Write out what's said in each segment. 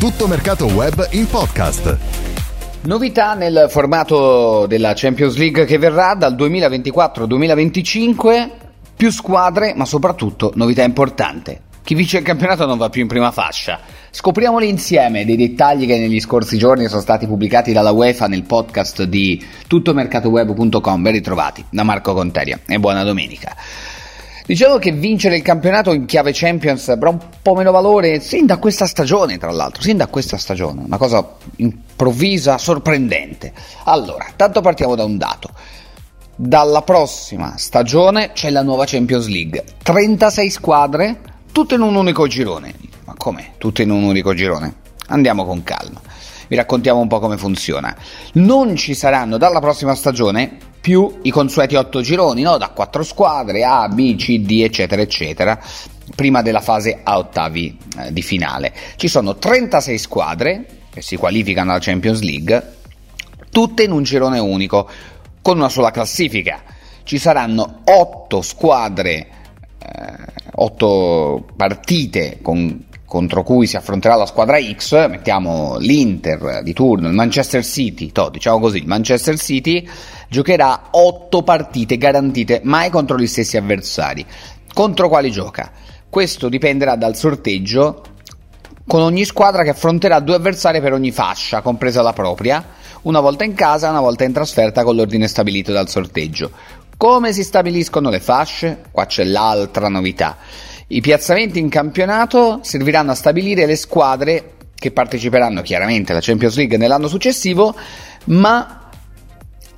Tutto mercato web in podcast. Novità nel formato della Champions League che verrà dal 2024-2025, più squadre, ma soprattutto novità importante. Chi vince il campionato non va più in prima fascia. Scopriamoli insieme dei dettagli che negli scorsi giorni sono stati pubblicati dalla UEFA nel podcast di tuttomercatoweb.com. Ben ritrovati da Marco Conteria e buona domenica. Diciamo che vincere il campionato in chiave Champions avrà un po' meno valore sin da questa stagione, tra l'altro, sin da questa stagione, una cosa improvvisa, sorprendente. Allora, tanto partiamo da un dato. Dalla prossima stagione c'è la nuova Champions League, 36 squadre, tutte in un unico girone. Ma come? Tutte in un unico girone? Andiamo con calma. Vi raccontiamo un po' come funziona. Non ci saranno dalla prossima stagione più i consueti otto gironi, no? da quattro squadre, A, B, C, D, eccetera, eccetera, prima della fase a ottavi eh, di finale. Ci sono 36 squadre che si qualificano alla Champions League, tutte in un girone unico, con una sola classifica. Ci saranno otto squadre, eh, otto partite con contro cui si affronterà la squadra X, mettiamo l'Inter di turno, il Manchester City, to, diciamo così, il Manchester City giocherà 8 partite garantite mai contro gli stessi avversari. Contro quali gioca? Questo dipenderà dal sorteggio con ogni squadra che affronterà due avversari per ogni fascia, compresa la propria, una volta in casa una volta in trasferta con l'ordine stabilito dal sorteggio. Come si stabiliscono le fasce? Qua c'è l'altra novità. I piazzamenti in campionato serviranno a stabilire le squadre che parteciperanno chiaramente alla Champions League nell'anno successivo, ma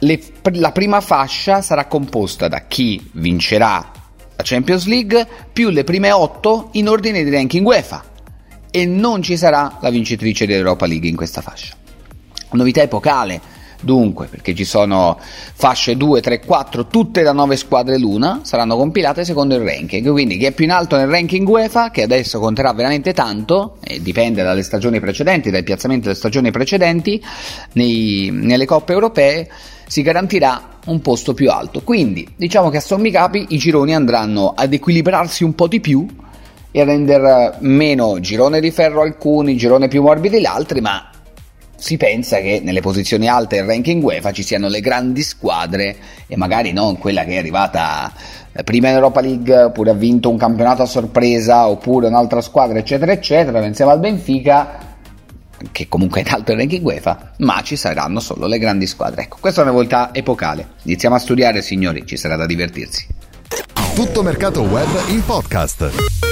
le, la prima fascia sarà composta da chi vincerà la Champions League più le prime otto in ordine di ranking UEFA e non ci sarà la vincitrice dell'Europa League in questa fascia. Novità epocale Dunque, perché ci sono fasce 2, 3, 4, tutte da 9 squadre l'una, saranno compilate secondo il ranking. Quindi chi è più in alto nel ranking UEFA, che adesso conterà veramente tanto, e dipende dalle stagioni precedenti, dai piazzamenti delle stagioni precedenti, nei, nelle coppe europee, si garantirà un posto più alto. Quindi, diciamo che a sommi capi i gironi andranno ad equilibrarsi un po' di più e a rendere meno girone di ferro alcuni, girone più morbidi gli altri, ma si pensa che nelle posizioni alte del ranking UEFA ci siano le grandi squadre e magari non quella che è arrivata prima in Europa League oppure ha vinto un campionato a sorpresa oppure un'altra squadra eccetera eccetera pensiamo al Benfica che comunque è in alto il ranking UEFA ma ci saranno solo le grandi squadre. Ecco questa è una volta epocale. Iniziamo a studiare signori ci sarà da divertirsi. Tutto mercato web in podcast